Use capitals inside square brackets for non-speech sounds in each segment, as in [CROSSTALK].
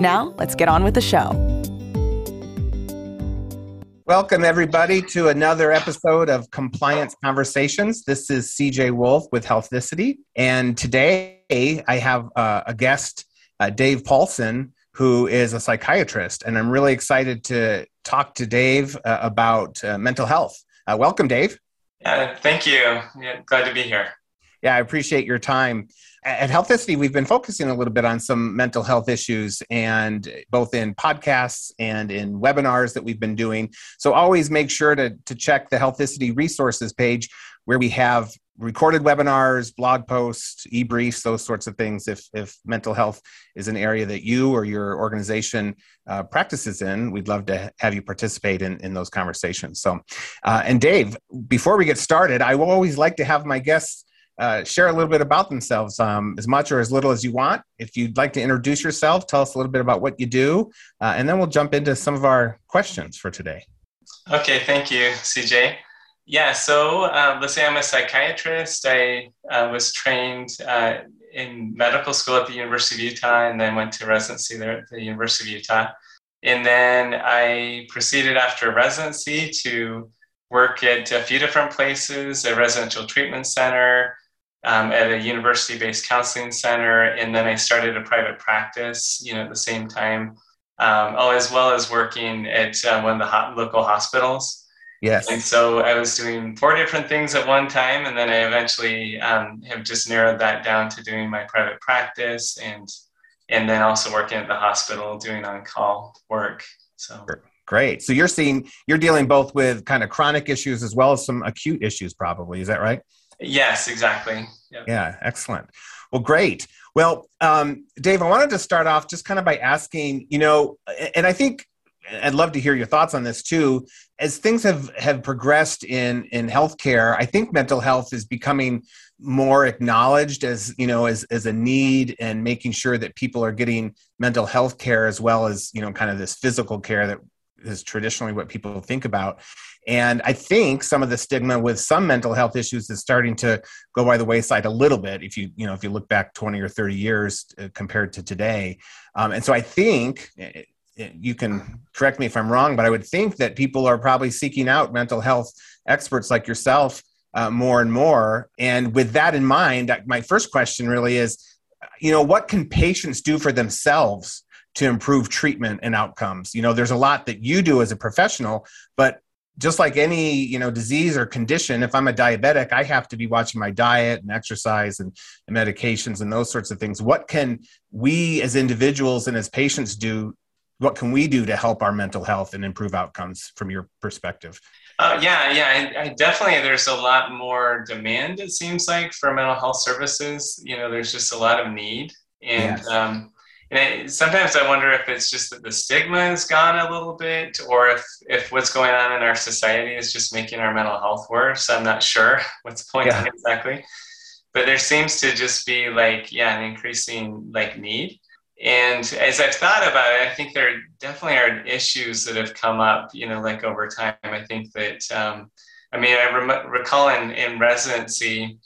Now, let's get on with the show. Welcome, everybody, to another episode of Compliance Conversations. This is CJ Wolf with Healthicity. And today I have uh, a guest, uh, Dave Paulson, who is a psychiatrist. And I'm really excited to talk to Dave uh, about uh, mental health. Uh, welcome, Dave. Yeah, thank you. Yeah, glad to be here. Yeah, I appreciate your time. At Healthicity, we've been focusing a little bit on some mental health issues, and both in podcasts and in webinars that we've been doing. So always make sure to, to check the Healthicity resources page where we have recorded webinars, blog posts, e-briefs, those sorts of things. If if mental health is an area that you or your organization uh, practices in, we'd love to have you participate in, in those conversations. So, uh, and Dave, before we get started, I will always like to have my guests uh, share a little bit about themselves, um, as much or as little as you want. If you'd like to introduce yourself, tell us a little bit about what you do, uh, and then we'll jump into some of our questions for today. Okay, thank you, CJ. Yeah, so uh, let's say I'm a psychiatrist. I uh, was trained uh, in medical school at the University of Utah and then went to residency there at the University of Utah. And then I proceeded after residency to work at a few different places a residential treatment center, um, at a university-based counseling center, and then I started a private practice. You know, at the same time, um, oh, as well as working at uh, one of the hot, local hospitals. Yes. And so I was doing four different things at one time, and then I eventually um, have just narrowed that down to doing my private practice and and then also working at the hospital doing on-call work. So. Great. So you're seeing you're dealing both with kind of chronic issues as well as some acute issues, probably. Is that right? Yes, exactly. Yep. Yeah, excellent. Well, great. Well, um, Dave, I wanted to start off just kind of by asking, you know, and I think I'd love to hear your thoughts on this too. As things have have progressed in in healthcare, I think mental health is becoming more acknowledged as you know as as a need and making sure that people are getting mental health care as well as you know kind of this physical care that is traditionally what people think about and I think some of the stigma with some mental health issues is starting to go by the wayside a little bit. If you you know if you look back 20 or 30 years uh, compared to today, um, and so I think eh, eh, you can correct me if I'm wrong, but I would think that people are probably seeking out mental health experts like yourself uh, more and more. And with that in mind, my first question really is, you know, what can patients do for themselves to improve treatment and outcomes? You know, there's a lot that you do as a professional, but just like any you know disease or condition if i'm a diabetic i have to be watching my diet and exercise and, and, medications and those sorts of things. What can we as individuals and as patients do what can we do to help our mental health and improve outcomes from your perspective? Uh, yeah yeah I, I definitely there's a lot more demand it seems like for mental health services. You know there's just a lot of need. And yes. um, and sometimes I wonder if it's just that the stigma has gone a little bit, or if if what's going on in our society is just making our mental health worse. I'm not sure [LAUGHS] what's point yeah. exactly, but there seems to just be like yeah, an increasing like need. And as I've thought about it, I think there definitely are issues that have come up, you know, like over time. I think that, um, I mean, I rem- recall in, in residency,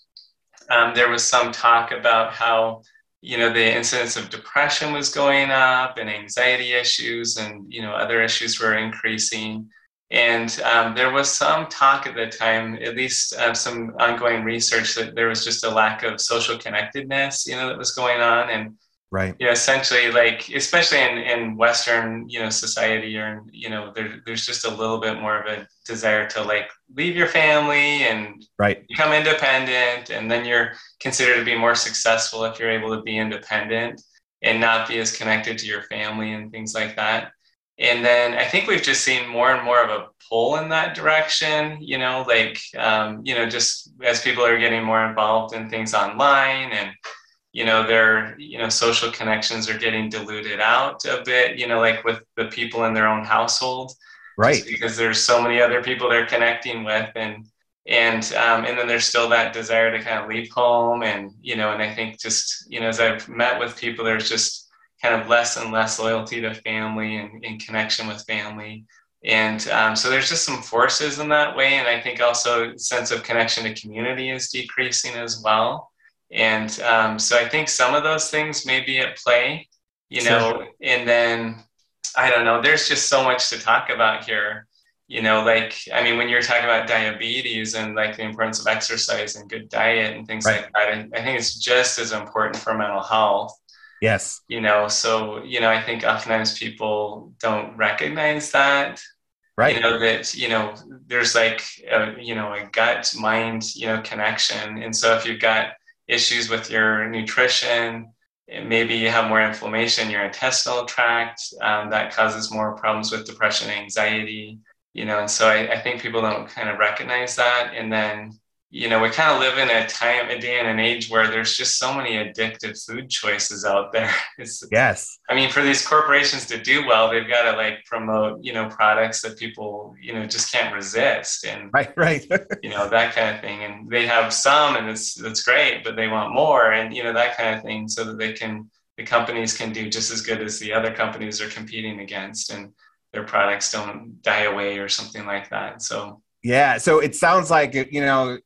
um, there was some talk about how you know the incidence of depression was going up and anxiety issues and you know other issues were increasing. And um, there was some talk at the time at least uh, some ongoing research that there was just a lack of social connectedness you know that was going on. And right. You know essentially like especially in, in western you know society or you know there, there's just a little bit more of a desire to like leave your family and right. become independent and then you're considered to be more successful if you're able to be independent and not be as connected to your family and things like that. And then i think we've just seen more and more of a pull in that direction you know like um, you know just as people are getting more involved in things online and you know their you know social connections are getting diluted out a bit you know like with the people in their own household. Right. Because there's so many other people they're connecting with and and um, and then there's still that desire to kind of leave home and you know and i think just you know as i've met with people there's just kind of less and less loyalty to family and, and connection with family. And um, so there's just some forces in that way. And i think also sense of connection to community is decreasing as well and um, so i think some of those things may be at play you know sure. and then i don't know there's just so much to talk about here you know like i mean when you're talking about diabetes and like the importance of exercise and good diet and things right. like that I, I think it's just as important for mental health. Yes. You know so you know i think oftentimes people don't recognize that. Right. You know that you know there's like a, you know a gut mind you know connection. And so if you've got issues with your nutrition. Maybe you have more inflammation in your intestinal tract um, that causes more problems with depression anxiety you know and so I, I, think people don't kind of recognize that. And then you know we kind of live in a time a day and an age where there's just so many addictive food choices out there. [LAUGHS] It's, yes. I mean for these corporations to do well they've got to like promote you know products that people you know just can't resist and right right. [LAUGHS] you know that kind of thing. And they have some and it's that's great but they want more and you know that kind of thing so that they can the companies can do just as good as the other companies are competing against and their products don't die away or something like that. So yeah, so it sounds like you know,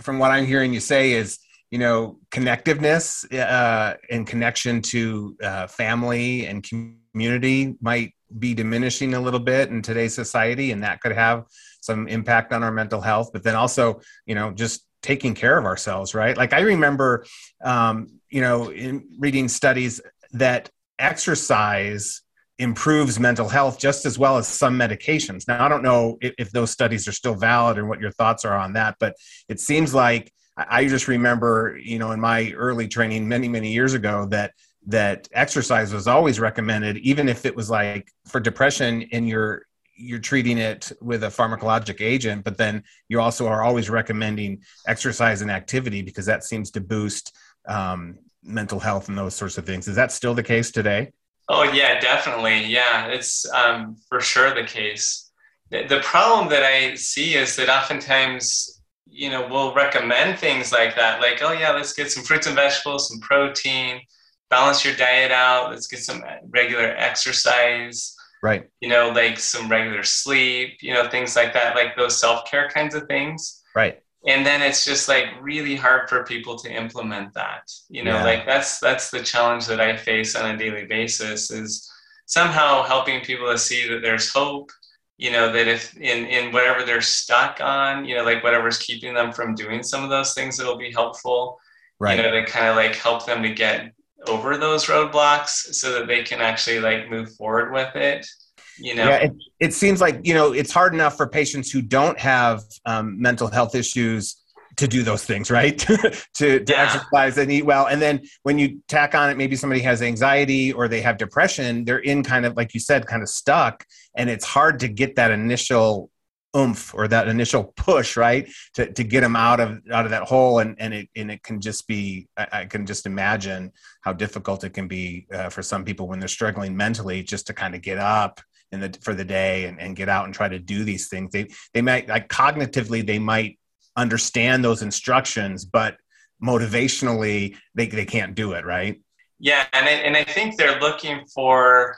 from what I'm hearing you say is you know connectiveness uh, and connection to uh, family and community might be diminishing a little bit in today's society, and that could have some impact on our mental health. But then also, you know, just taking care of ourselves, right? Like I remember, um, you know, in reading studies that exercise improves mental health just as well as some medications. Now, I don't know if, if, those studies are still valid and what your thoughts are on that, but it seems like I just remember, you know, in my early training many, many years ago that that exercise was always recommended, even if it was like for depression and you're you're treating it with a pharmacologic agent, but then you also are always recommending exercise and activity because that seems to boost um, mental health and those sorts of things. Is that still the case today? Oh yeah, definitely. Yeah, it's um, for sure the case. The problem that I see is that oftentimes, you know, we'll recommend things like that, like, oh yeah, let's get some fruits and vegetables, some protein, balance your diet out, let's get some regular exercise, right? You know, like some regular sleep, you know, things like that, like those self care kinds of things, right? And then it's just like really hard for people to implement that you know yeah. like that's that's the challenge that i face on a daily basis is somehow helping people to see that there's hope you know that if in in whatever they're stuck on you know like whatever's keeping them from doing some of those things that'll be helpful right you know to kind of like help them to get over those roadblocks so that they can actually like move forward with it you know? Yeah it, it seems like you know it's hard enough for patients who don't have um, mental health issues to do those things right? [LAUGHS] To, to yeah. exercise and eat well. And then when you tack on it maybe somebody has anxiety or they have depression they're in kind of like you said kind of stuck. And it's hard to get that initial oomph or that initial push right? To, to get them out of out of that hole. And and it and it can just be I, I can just imagine how difficult it can be uh, for some people when they're struggling mentally just to kind of get up in the for the day and, and get out and try to do these things they they might like cognitively they might understand those instructions but motivationally they, they can't do it right yeah and I, and I think they're looking for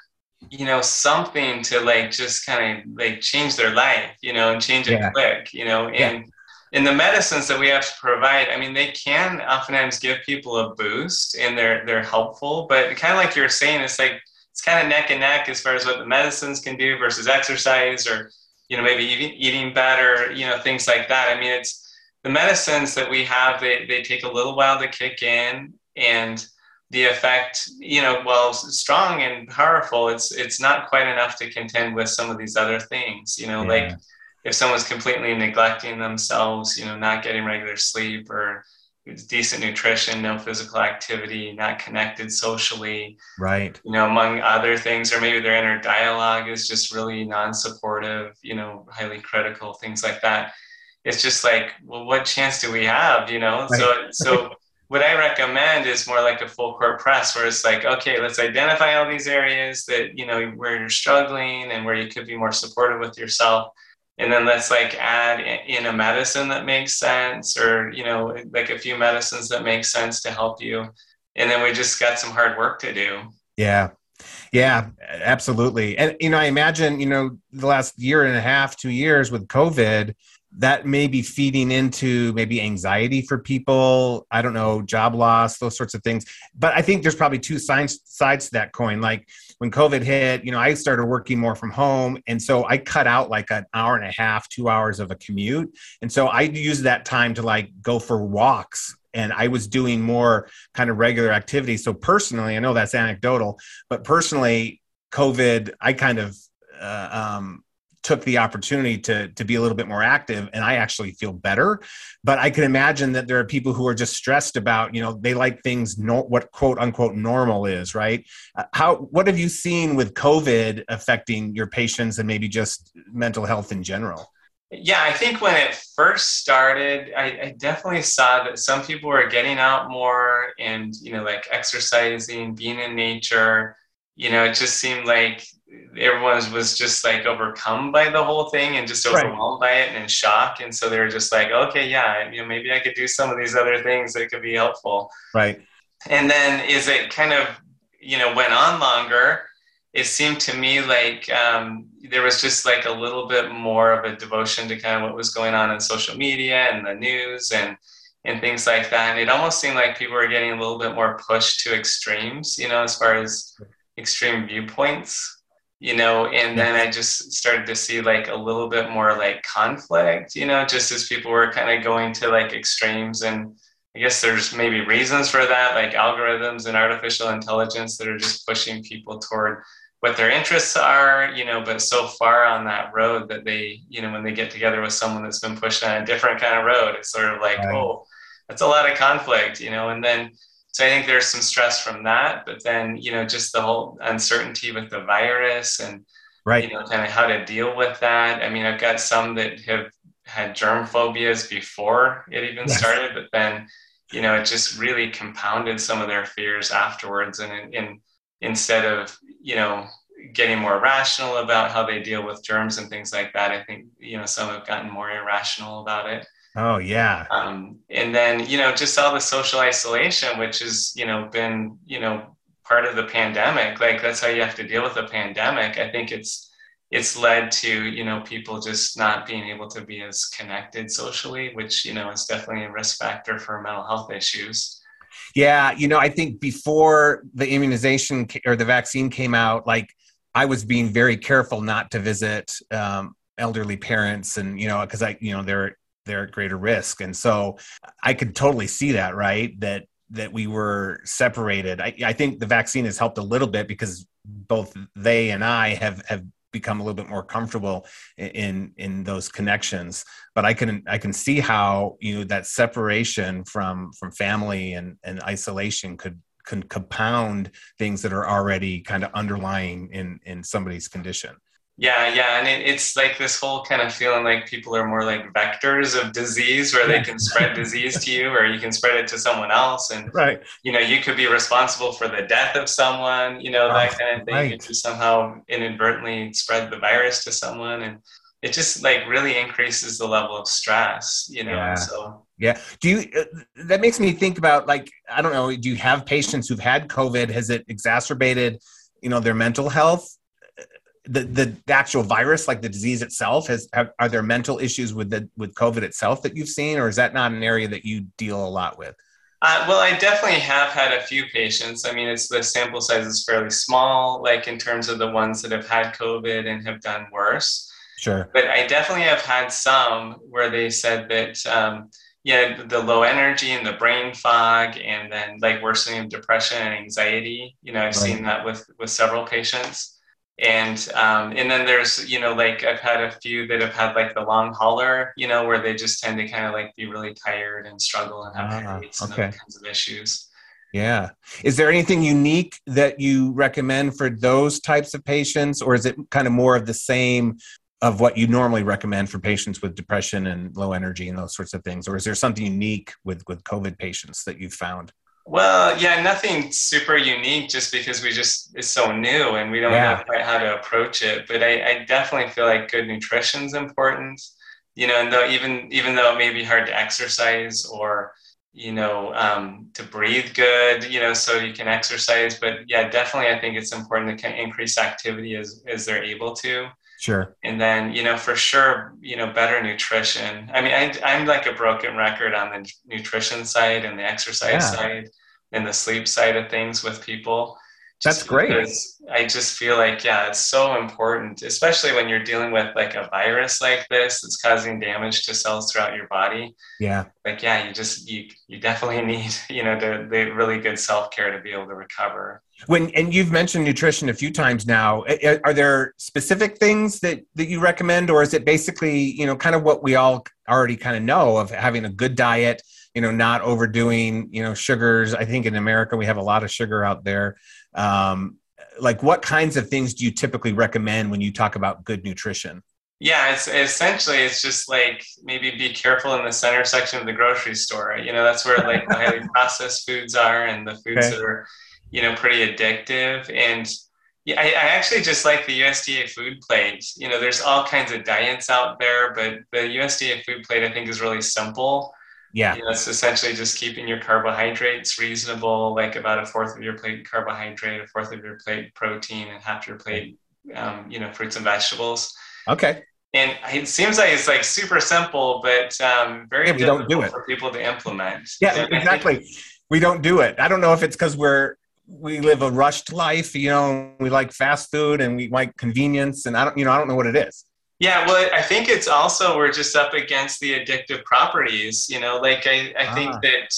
you know something to like just kind of like change their life you know and change it yeah. quick you know and yeah. in the medicines that we have to provide i mean they can oftentimes give people a boost and they're they're helpful but kind of like you're saying it's like it's kind of neck and neck as far as what the medicines can do versus exercise or you know maybe eating, eating better you know things like that i mean it's the medicines that we have they, they take a little while to kick in and the effect you know while strong and powerful it's it's not quite enough to contend with some of these other things you know yeah. like if someone's completely neglecting themselves you know not getting regular sleep or decent nutrition, no physical activity, not connected socially. Right. You know, among other things, or maybe their inner dialogue is just really non supportive, you know, highly critical, things like that. It's just like, well, what chance do we have? You know? Right. So, [LAUGHS] so what I recommend is more like a full court press where it's like, okay, let's identify all these areas that, you know, where you're struggling and where you could be more supportive with yourself. And then let's like add in a medicine that makes sense or, you know, like a few medicines that make sense to help you. And then we just got some hard work to do. Yeah. Yeah, absolutely. And, you know, I imagine, you know, the last year and a half, two years with COVID, that may be feeding into maybe anxiety for people i don't know job loss those sorts of things but i think there's probably two sides sides to that coin like when covid hit you know i started working more from home and so i cut out like an hour and a half two hours of a commute. And so i used that time to like go for walks and i was doing more kind of regular activities. So personally i know that's anecdotal but personally covid i kind of uh, um, took the opportunity to to be a little bit more active and i actually feel better. But i can imagine that there are people who are just stressed about you know they like things no, what quote unquote normal is right? Uh, how what have you seen with covid affecting your patients and maybe just mental health in general? Yeah i think when it first started I, I definitely saw that some people were getting out more and you know like exercising being in nature. You know it just seemed like everyone was just like overcome by the whole thing and just overwhelmed right. by it and in shock. And so they were just like, okay, yeah, you know, maybe I could do some of these other things that could be helpful. Right. And then is it kind of, you know, went on longer, it seemed to me like um, there was just like a little bit more of a devotion to kind of what was going on in social media and the news and and things like that. And it almost seemed like people were getting a little bit more pushed to extremes, you know, as far as extreme viewpoints you know and then i just started to see like a little bit more like conflict you know just as people were kind of going to like extremes and i guess there's maybe reasons for that like algorithms and artificial intelligence that are just pushing people toward what their interests are you know but so far on that road that they you know when they get together with someone that's been pushed on a different kind of road it's sort of like right. oh that's a lot of conflict you know and then so I think there's some stress from that, but then you know just the whole uncertainty with the virus and right. you know kind of how to deal with that. I mean, I've got some that have had germ phobias before it even yes. started, but then you know it just really compounded some of their fears afterwards. And in, in instead of you know getting more rational about how they deal with germs and things like that, I think you know some have gotten more irrational about it. Oh yeah. Um, and then you know just all the social isolation, which has you know been you know part of the pandemic. Like that's how you have to deal with a pandemic. I think it's it's led to you know people just not being able to be as connected socially, which you know is definitely a risk factor for mental health issues. Yeah, you know, I think before the immunization or the vaccine came out, like I was being very careful not to visit um, elderly parents, and you know, because I, you know, they're they're at greater risk. And so I could totally see that, right? That that we were separated. I, I think the vaccine has helped a little bit because both they and I have have become a little bit more comfortable in in those connections but i can i can see how you know that separation from from family and and isolation could can compound things that are already kind of underlying in in somebody's condition yeah, yeah, and it, it's like this whole kind of feeling like people are more like vectors of disease, where they can spread disease to you, or you can spread it to someone else, and right, you know, you could be responsible for the death of someone, you know, that kind of thing. Right. You could somehow inadvertently spread the virus to someone, and it just like really increases the level of stress, you know. Yeah. So yeah, do you? Uh, that makes me think about like I don't know. Do you have patients who've had COVID? Has it exacerbated, you know, their mental health? The, the actual virus, like the disease itself, has have, are there mental issues with the with COVID itself that you've seen, or is that not an area that you deal a lot with? Uh, well, I definitely have had a few patients. I mean, it's the sample size is fairly small, like in terms of the ones that have had COVID and have done worse. Sure. But I definitely have had some where they said that, um, yeah, the low energy and the brain fog, and then like worsening of depression and anxiety. You know, I've right. seen that with with several patients and um, and then there's you know like I've had a few that have had like the long hauler, you know, where they just tend to kind of like be really tired and struggle and have ah, headaches okay. and kinds of issues. Yeah. Is there anything unique that you recommend for those types of patients, or is it kind of more of the same of what you normally recommend for patients with depression and low energy and those sorts of things or is there something unique with with covid patients that you've found well yeah nothing super unique just because we just it's so new and we don't yeah. know quite how to approach it but I, I definitely feel like good nutrition is important you know and though even even though it may be hard to exercise or you know um, to breathe good you know so you can exercise but yeah definitely i think it's important to increase activity as as they're able to Sure. And then, you know, for sure, you know, better nutrition. I mean, I, I'm like a broken record on the nutrition side and the exercise yeah. side and the sleep side of things with people. That's great. I just feel like, yeah, it's so important, especially when you're dealing with like a virus like this that's causing damage to cells throughout your body. Yeah. Like, yeah, you just, you, you definitely [LAUGHS] need, you know, the, the really good self care to be able to recover. When, and you've mentioned nutrition a few times now, are there specific things that, that you recommend, or is it basically, you know, kind of what we all already kind of know of having a good diet, you know, not overdoing, you know, sugars. I think in America we have a lot of sugar out there. Um, like, what kinds of things do you typically recommend when you talk about good nutrition? Yeah, it's essentially it's just like maybe be careful in the center section of the grocery store. You know, that's where like the [LAUGHS] highly processed foods are and the foods okay. that are, you know, pretty addictive. And yeah, I, I, actually just like the USDA food plate. You know, there's all kinds of diets out there, but the USDA food plate I think is really simple. Yeah. You know, it's essentially just keeping your carbohydrates reasonable, like about a fourth of your plate carbohydrate, a fourth of your plate protein, and half your plate, um, you know, fruits and vegetables. Okay. And it seems like it's like super simple, but um, very yeah, we don't do it. for people to implement. Yeah, exactly. We don't do it. I don't know if it's because we're we live a rushed life, you know, we like fast food and we like convenience, and I don't, you know, I don't know what it is. Yeah, well, I think it's also we're just up against the addictive properties. You know, like I, I ah. think that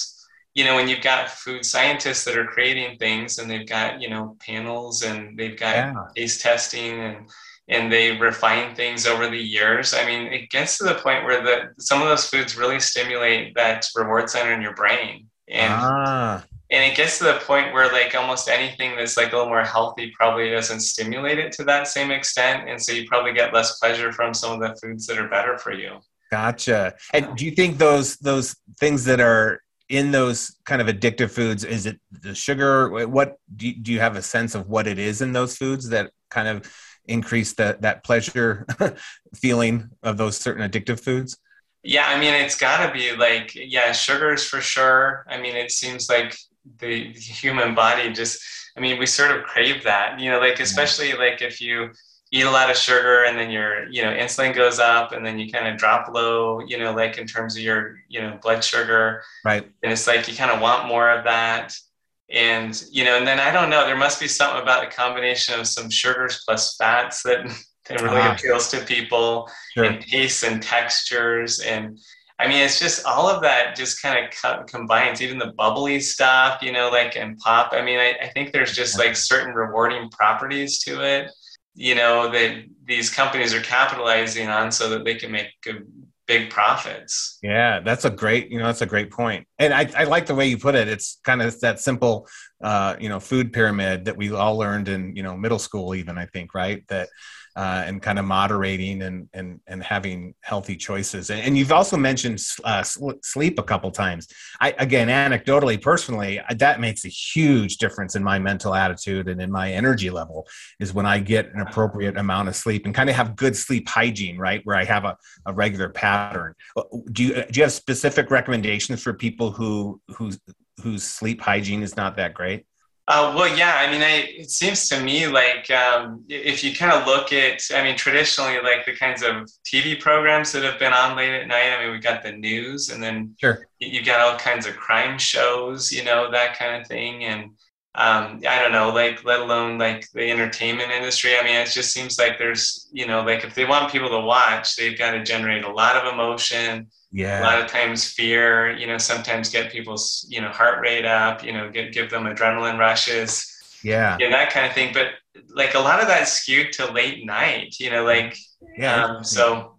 you know when you've got food scientists that are creating things and they've got you know panels and they've got yeah. taste testing and and they refine things over the years. I mean, it gets to the point where the some of those foods really stimulate that reward center in your brain, and ah and it gets to the point where like almost anything that's like a little more healthy probably doesn't stimulate it to that same extent. And so you probably get less pleasure from some of the foods that are better for you. Gotcha. And do you think those those things that are in those kind of addictive foods is it the sugar? What do you, do you have a sense of what it is in those foods that kind of increase that that pleasure [LAUGHS] feeling of those certain addictive foods? Yeah i mean it's got to be like yeah sugars for sure. I mean it seems like the human body just i mean we sort of crave that you know like especially like if you eat a lot of sugar and then your you know insulin goes up and then you kind of drop low you know like in terms of your you know blood sugar right and it's like you kind of want more of that and you know and then i don't know there must be something about the combination of some sugars plus fats that [LAUGHS] that really ah. appeals to people sure. and tastes and textures and I mean, it's just all of that just kind of co- combines, even the bubbly stuff, you know, like and pop. I mean, I, I think there's just like certain rewarding properties to it, you know, that these companies are capitalizing on so that they can make good, big profits. Yeah, that's a great, you know, that's a great point. And I, I like the way you put it. It's kind of that simple, uh, you know, food pyramid that we all learned in, you know, middle school, even, I think, right? That, uh, and kind of moderating and and and having healthy choices. And, you've also mentioned uh, sleep a couple times. I again, anecdotally, personally, that makes a huge difference in my mental attitude and in my energy level. Is when I get an appropriate amount of sleep and kind of have good sleep hygiene, right? Where I have a, a regular pattern. Uh, do you do you have specific recommendations for people who whose whose sleep hygiene is not that great? Uh, well, yeah. I mean, I, it seems to me like um, if you kind of look at, I mean, traditionally, like the kinds of TV programs that have been on late at night. I mean, we got the news, and then sure. you got all kinds of crime shows, you know, that kind of thing, and um, I don't know, like let alone like the entertainment industry. I mean, it just seems like there's, you know, like if they want people to watch, they've got to generate a lot of emotion yeah. A lot of times fear you know sometimes get people's you know heart rate up you know get, give them adrenaline rushes. Yeah. Yeah that kind of thing but like a lot of that skewed to late night you know like yeah um, so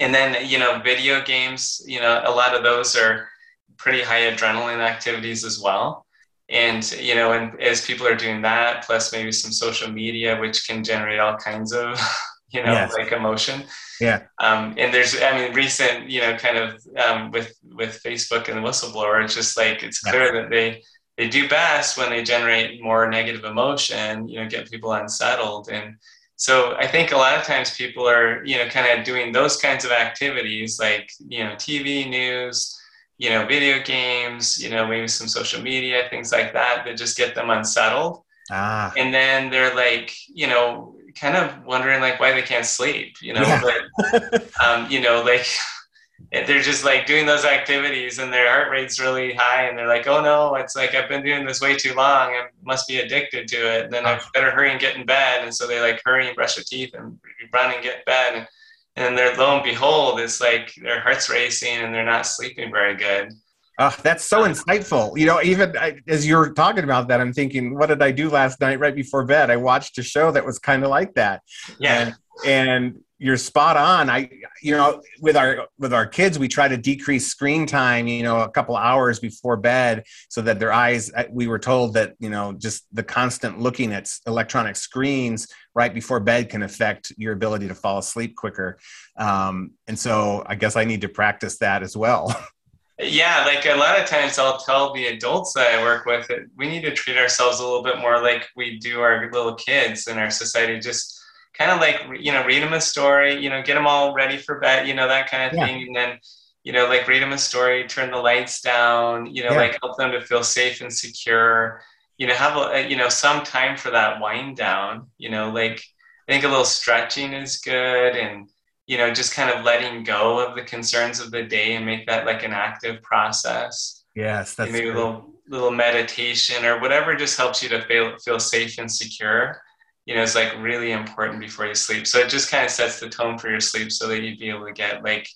and then you know video games you know a lot of those are pretty high adrenaline activities as well. And you know and as people are doing that plus maybe some social media which can generate all kinds of [LAUGHS] you know, yes. like emotion. Yeah. Um, and there's, I mean, recent, you know, kind of um, with with Facebook and the whistleblower, it's just like it's clear that they they do best when they generate more negative emotion, you know, get people unsettled. And so I think a lot of times people are, you know, kind of doing those kinds of activities like, you know, TV news, you know, video games, you know, maybe some social media, things like that, that just get them unsettled. Ah. And then they're like, you know, kind of wondering like why they can't sleep, you know, yeah. but, [LAUGHS] um, you know, like [LAUGHS] they're just like doing those activities and their heart rate's really high and they're like, oh no, it's like I've been doing this way too long. I must be addicted to it. And then I better hurry and get in bed. And so they like hurry and brush their teeth and run and get in bed. And, and then lo and behold, it's like their heart's racing and they're not sleeping very good. Oh, that's so insightful. You know, even I, as you're talking about that, I'm thinking, what did I do last night right before bed? I watched a show that was kind of like that. Yeah. And, and you're spot on. I, you know, with our with our kids, we try to decrease screen time. You know, a couple hours before bed, so that their eyes. We were told that you know, just the constant looking at electronic screens right before bed can affect your ability to fall asleep quicker. Um, and so, I guess I need to practice that as well. [LAUGHS] Yeah, like a lot of times I'll tell the adults that I work with that we need to treat ourselves a little bit more like we do our little kids in our society. Just kind of like, you know, read them a story, you know, get them all ready for bed, you know, that kind of yeah. thing. And then, you know, like read them a story, turn the lights down, you know, yeah. like help them to feel safe and secure, you know, have a, you know, some time for that wind down, you know, like I think a little stretching is good and, you know, just kind of letting go of the concerns of the day and make that like an active process. Yes, that's maybe a little little meditation or whatever just helps you to feel feel safe and secure. You know, it's like really important before you sleep. So it just kind of sets the tone for your sleep so that you'd be able to get like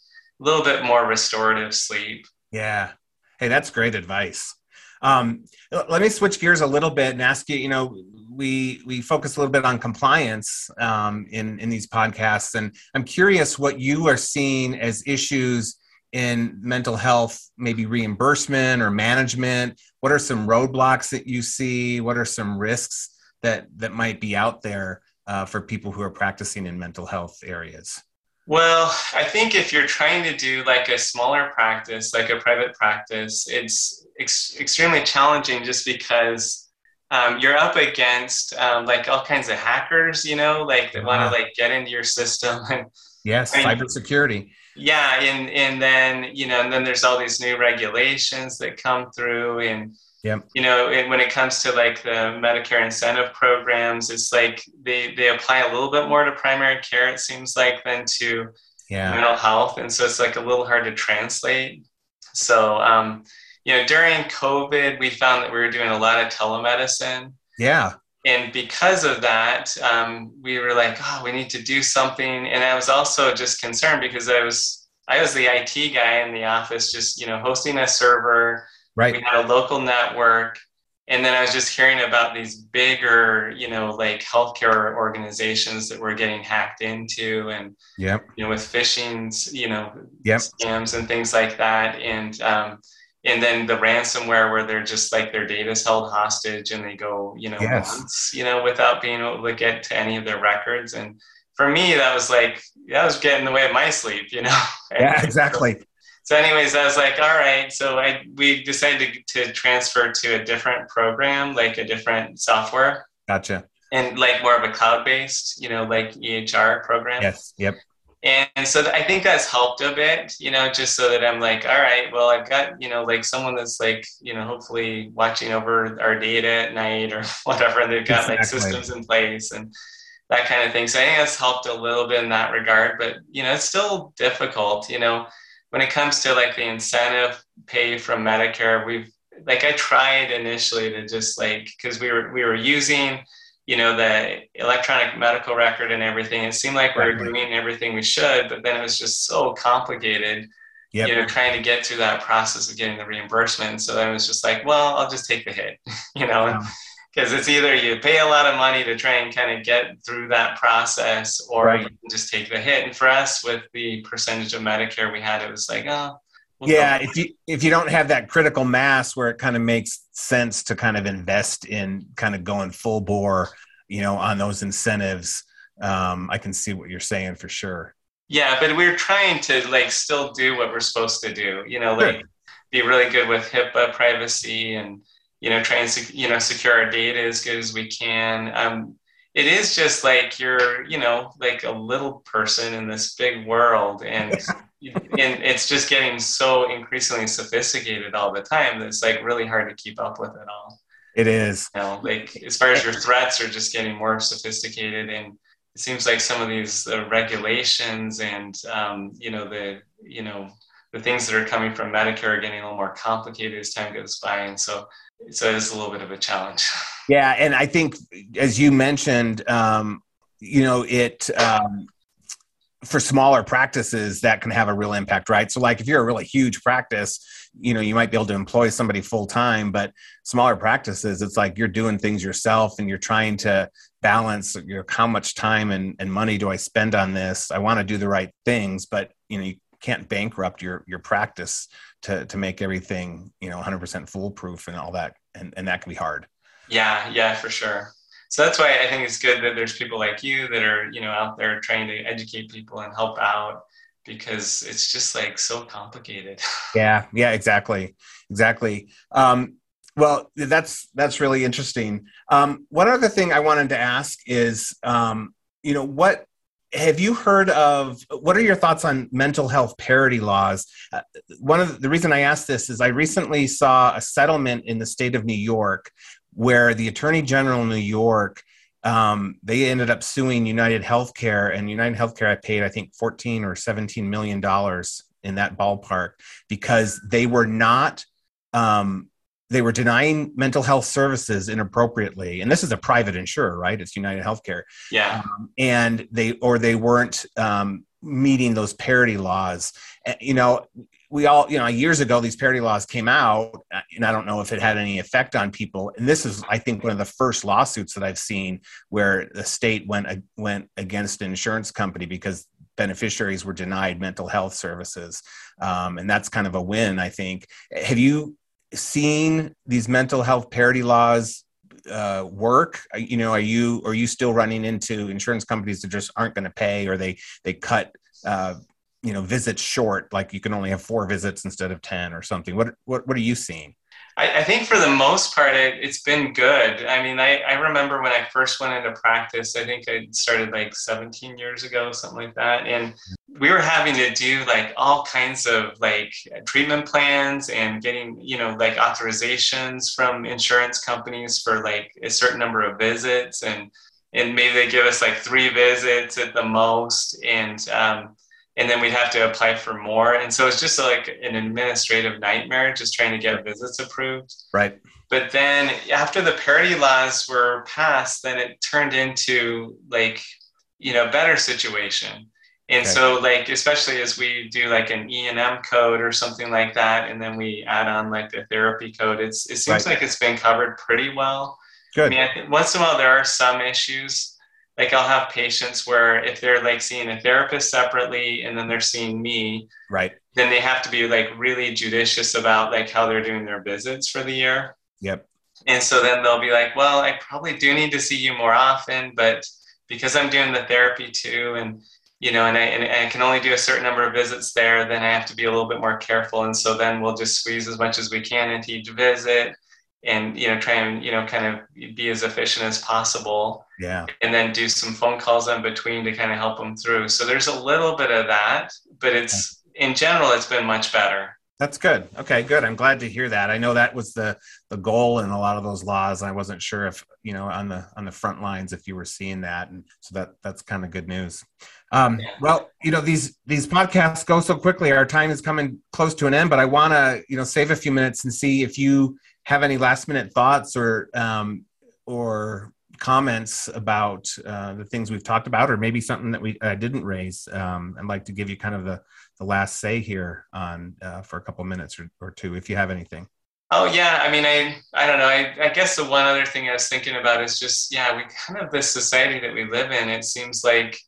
a little bit more restorative sleep. Yeah. Hey, that's great advice. Um, let me switch gears a little bit and ask you. You know, we we focus a little bit on compliance um, in in these podcasts, and I'm curious what you are seeing as issues in mental health, maybe reimbursement or management. What are some roadblocks that you see? What are some risks that that might be out there uh, for people who are practicing in mental health areas? Well, I think if you're trying to do like a smaller practice, like a private practice, it's ex- extremely challenging just because um, you're up against um, like all kinds of hackers, you know, like that want to like get into your system. [LAUGHS] And, yes, I mean, cybersecurity. Yeah, and and then you know, and then there's all these new regulations that come through, and Yep. You know, and when it comes to like the Medicare incentive programs, it's like they they apply a little bit more to primary care, it seems like, than to yeah. mental health, and so it's like a little hard to translate. So, um, you know, during COVID, we found that we were doing a lot of telemedicine. Yeah. And because of that, um, we were like, oh, we need to do something. And I was also just concerned because I was I was the IT guy in the office, just you know, hosting a server Right. We had a local network. And then I was just hearing about these bigger, you know, like healthcare organizations that were getting hacked into and, yep. you know, with phishing, you know, yep. scams and things like that. And, um, and then the ransomware where they're just like their data is held hostage and they go, you know, yes. months, you know, without being able to get to any of their records. And for me, that was like, that was getting in the way of my sleep, you know? [LAUGHS] yeah, exactly so anyways i was like all right. So i we decided to, to transfer to a different program like a different software. Gotcha. And like more of a cloud-based you know like ehr program. Yes yep. And so i think that's helped a bit you know just so that i'm like all right well i've got you know like someone that's like you know hopefully watching over our data at night or [LAUGHS] whatever and they've got exactly. like systems in place and that kind of thing. So i think that's helped a little bit in that regard but you know it's still difficult you know when it comes to like the incentive pay from Medicare, we've like I tried initially to just like because we were we were using you know the electronic medical record and everything. It seemed like we were doing everything we should, but then it was just so complicated. Yep. You know, trying to get through that process of getting the reimbursement. So I was just like, well, I'll just take the hit, [LAUGHS] you know. Because it's either you pay a lot of money to try and kind of get through that process or right. you can just take the hit and for us with the percentage of medicare we had it was like oh we'll yeah if you if you don't have that critical mass where it kind of makes sense to kind of invest in kind of going full bore you know on those incentives um, I can see what you're saying for sure. Yeah, but we're trying to like still do what we're supposed to do. You know, like sure. be really good with HIPAA privacy and you know try and you know secure our data as good as we can. Um, it is just like you're you know like a little person in this big world and. [LAUGHS] and it's just getting so increasingly sophisticated all the time that it's like really hard to keep up with it all. It is. You know, like as far as your threats are just getting more sophisticated and it seems like some of these uh, regulations and um, you know the you know the things that are coming from Medicare are getting a little more complicated as time goes by, and so so it is a little bit of a challenge. [LAUGHS] Yeah, and I think as you mentioned, um, you know it. Um, for smaller practices that can have a real impact right so like if you're a really huge practice you know you might be able to employ somebody full time but smaller practices it's like you're doing things yourself and you're trying to balance you know how much time and, and money do i spend on this i want to do the right things but you know you can't bankrupt your your practice to to make everything you know 100% foolproof and all that and, and that can be hard yeah yeah for sure so that's why I think it's good that there's people like you that are you know out there trying to educate people and help out because it's just like so complicated. [LAUGHS] yeah, yeah, exactly, exactly. Um, well, that's that's really interesting. Um, one other thing I wanted to ask is, um, you know, what have you heard of? What are your thoughts on mental health parity laws? Uh, one of the, the reason I asked this is I recently saw a settlement in the state of New York where the attorney general in New York um, they ended up suing United Healthcare, and United Healthcare I paid I think 14 or 17 million dollars in that ballpark because they were not um, they were denying mental health services inappropriately. And this is a private insurer right? It's united healthcare. Yeah. Um, and they or they weren't um, meeting those parity laws. You know we all, you know, years ago, these parity laws came out, and I don't know if it had any effect on people. And this is, I think, one of the first lawsuits that I've seen where the state went went against an insurance company because beneficiaries were denied mental health services, um, and that's kind of a win, I think. Have you seen these mental health parity laws uh, work? You know, are you are you still running into insurance companies that just aren't going to pay, or they they cut uh, you know visits short like you can only have four visits instead of 10 or something what what, what are you seeing I, I think for the most part it, has been good. I mean I, I remember when i first went into practice i think i started like 17 years ago something like that and we were having to do like all kinds of like treatment plans and getting you know like authorizations from insurance companies for like a certain number of visits and and maybe they give us like three visits at the most and um, and then we'd have to apply for more. And so it's just like an administrative nightmare just trying to get visits approved. Right. But then after the parity laws were passed, then it turned into like, you know, better situation. And okay. so like, especially as we do like an E&M code or something like that, and then we add on like the therapy code, it's, it seems right. like it's been covered pretty well. Good. I mean, I once in a while there are some issues like I'll have patients where if they're like seeing a therapist separately and then they're seeing me, right, then they have to be like really judicious about like how they're doing their visits for the year. Yep. And so then they'll be like, well, I probably do need to see you more often, but because I'm doing the therapy too, and you know, and I, and I can only do a certain number of visits there, then I have to be a little bit more careful. And so then we'll just squeeze as much as we can into each visit and you know try and you know kind of be as efficient as possible. Yeah. And then do some phone calls in between to kind of help them through. So there's a little bit of that but it's in general it's been much better. That's good. Okay good. I'm glad to hear that. I know that was the the goal in a lot of those laws. I wasn't sure if you know on the on the front lines if you were seeing that. And so that that's kind of good news um, well you know these these podcasts go so quickly our time is coming close to an end but i want to you know save a few minutes and see if you have any last minute thoughts or um, or comments about uh, the things we've talked about, or maybe something that we uh, didn't raise, um, I'd like to give you kind of the, the last say here on uh, for a couple minutes or, or two, if you have anything. Oh yeah, I mean, I I don't know. I, I guess the one other thing I was thinking about is just yeah, we kind of this society that we live in. It seems like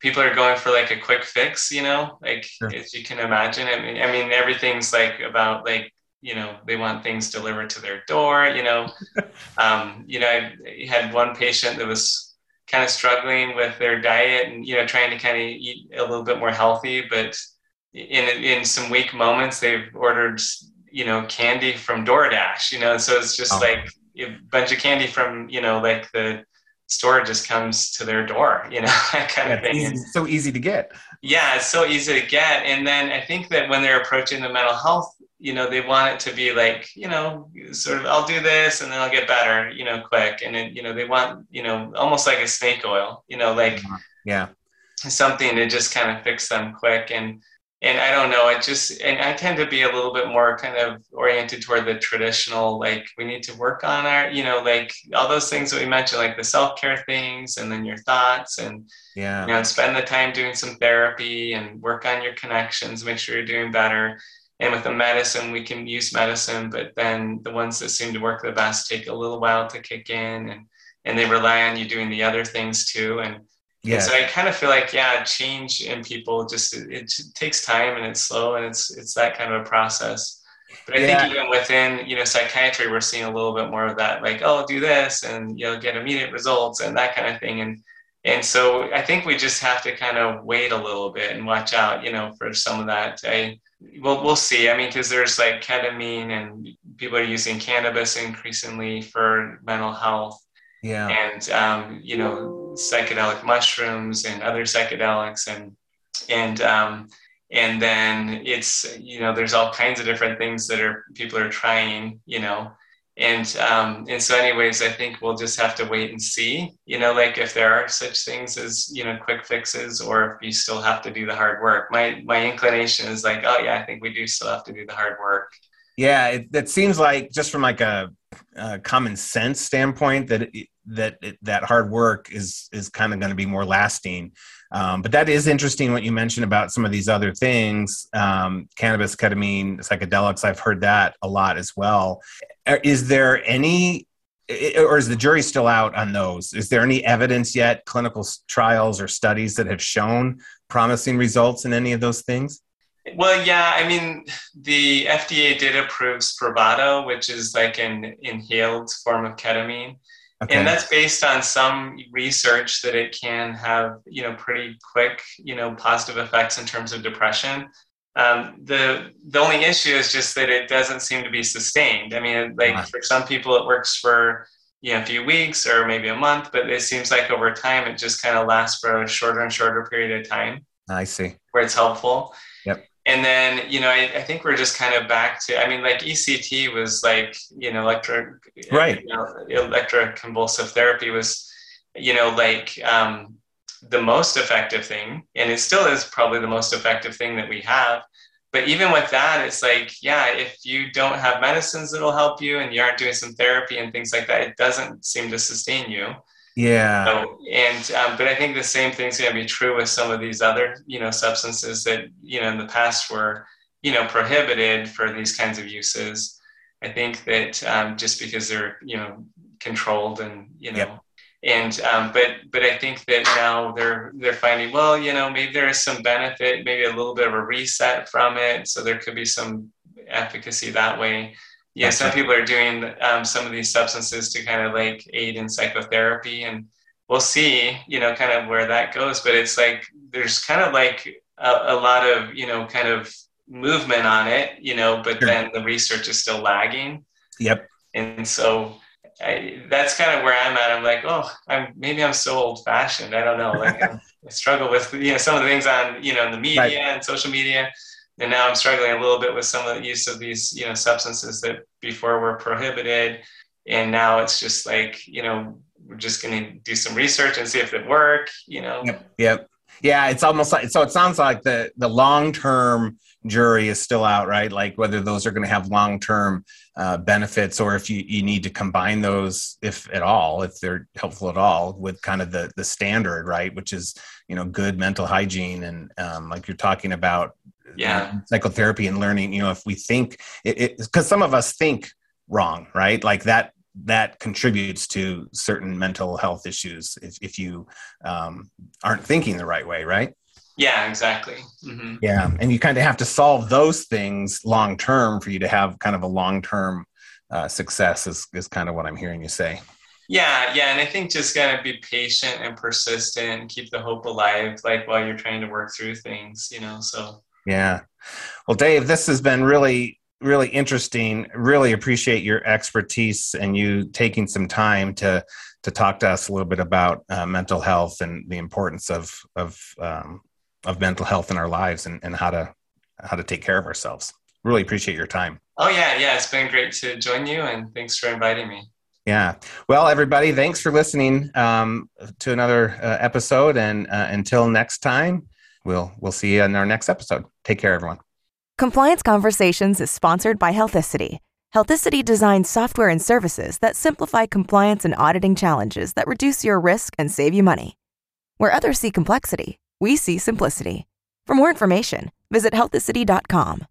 people are going for like a quick fix, you know, like sure. as you can imagine. I mean, I mean, everything's like about like you know they want things delivered to their door you know [LAUGHS] um, you know i had one patient that was kind of struggling with their diet and you know trying to kind of eat a little bit more healthy but in in some weak moments they've ordered you know candy from DoorDash you know so it's just oh. like a bunch of candy from you know like the store just comes to their door [LAUGHS] you know that kind yeah, of thing. easy, so easy to get. Yeah it's so easy to get. And then i think that when they're approaching the mental health you know they want it to be like you know sort of i'll do this and then i'll get better you know quick. And then you know they want you know almost like a snake oil you know like mm-hmm. yeah. something to just kind of fix them quick. And and i don't know it just and i tend to be a little bit more kind of oriented toward the traditional like we need to work on our you know like all those things that we mentioned like the self-care things and then your thoughts and yeah you know spend the time doing some therapy and work on your connections make sure you're doing better and with the medicine, we can use medicine, but then the ones that seem to work the best take a little while to kick in and, and they rely on you doing the other things too. And, yeah. And so I kind of feel like, yeah, change in people just, it, it, takes time and it's slow and it's, it's that kind of a process. But I yeah. think even within, you know, psychiatry, we're seeing a little bit more of that, like, oh, do this and you'll get immediate results and that kind of thing. And, and so I think we just have to kind of wait a little bit and watch out, you know, for some of that. I, well, we'll see. I mean, because there's like ketamine and people are using cannabis increasingly for mental health. Yeah. And, um, you know, psychedelic mushrooms and other psychedelics and, and, um, and then it's, you know, there's all kinds of different things that are, people are trying, you know, and um, and so anyways i think we'll just have to wait and see you know like if there are such things as you know quick fixes or if you still have to do the hard work. My my inclination is like oh yeah i think we do still have to do the hard work. Yeah it, that seems like just from like a, a common sense standpoint that it, that that hard work is is kind of going to be more lasting. Um, but that is interesting what you mentioned about some of these other things um, cannabis ketamine psychedelics. I've heard that a lot as well. Is there any or is the jury still out on those? Is there any evidence yet clinical trials or studies that have shown promising results in any of those things? Well yeah i mean the fda did approve spravato which is like an inhaled form of ketamine okay. and that's based on some research that it can have you know pretty quick you know positive effects in terms of depression um, the the only issue is just that it doesn't seem to be sustained. I mean, like for some people, it works for you know a few weeks or maybe a month, but it seems like over time it just kind of lasts for a shorter and shorter period of time. I see where it's helpful. And then you know I, I think we're just kind of back to I mean like ECT was like you know electro right. you know, electroconvulsive therapy was you know like um, the most effective thing and it still is probably the most effective thing that we have. But even with that it's like yeah if you don't have medicines that'll help you and you aren't doing some therapy and things like that it doesn't seem to sustain you yeah. So, and um, but i think the same thing's going to be true with some of these other you know substances that you know in the past were you know prohibited for these kinds of uses. I think that um, just because they're you know controlled and you know yep and um, but but I think that now they're they're finding well you know maybe there is some benefit maybe a little bit of a reset from it so there could be some efficacy that way yeah That's some people are doing um, some of these substances to kind of like aid in psychotherapy and we'll see you know kind of where that goes but it's like there's kind of like a, a lot of you know kind of movement on it you know but sure. then the research is still lagging yep and so I, that's kind of where I'm at. I'm like, oh, I'm maybe I'm so old fashioned. I don't know. Like [LAUGHS] I struggle with you know some of the things on you know in the media right. and social media, and now I'm struggling a little bit with some of the use of these you know substances that before were prohibited, and now it's just like you know we're just going to do some research and see if it work. You know. Yep. Yep. Yeah, it's almost like so. It sounds like the the long term jury is still out, right? Like whether those are going to have long term uh, benefits or if you, you need to combine those, if at all, if they're helpful at all, with kind of the the standard, right? Which is you know good mental hygiene and um, like you're talking about, yeah, psychotherapy and learning. You know, if we think it, because some of us think wrong, right? Like that that contributes to certain mental health issues if, if you um, aren't thinking the right way, right? Yeah, exactly. Mm-hmm. Yeah, and you kind of have to solve those things long term for you to have kind of a long term uh, success. Is is kind of what I'm hearing you say. Yeah, yeah, and I think just gotta be patient and persistent, keep the hope alive, like while you're trying to work through things, you know. So yeah, well, Dave, this has been really, really interesting. Really appreciate your expertise and you taking some time to to talk to us a little bit about uh, mental health and the importance of of um, of mental health in our lives and, and how to how to take care of ourselves. Really appreciate your time. Oh yeah, yeah, it's been great to join you, and thanks for inviting me. Yeah. Well, everybody, thanks for listening um, to another uh, episode. And uh, until next time, we'll we'll see you in our next episode. Take care, everyone. Compliance Conversations is sponsored by Healthicity. Healthicity designs software and services that simplify compliance and auditing challenges that reduce your risk and save you money. Where others see complexity, we see simplicity. For more information, visit healthicity.com.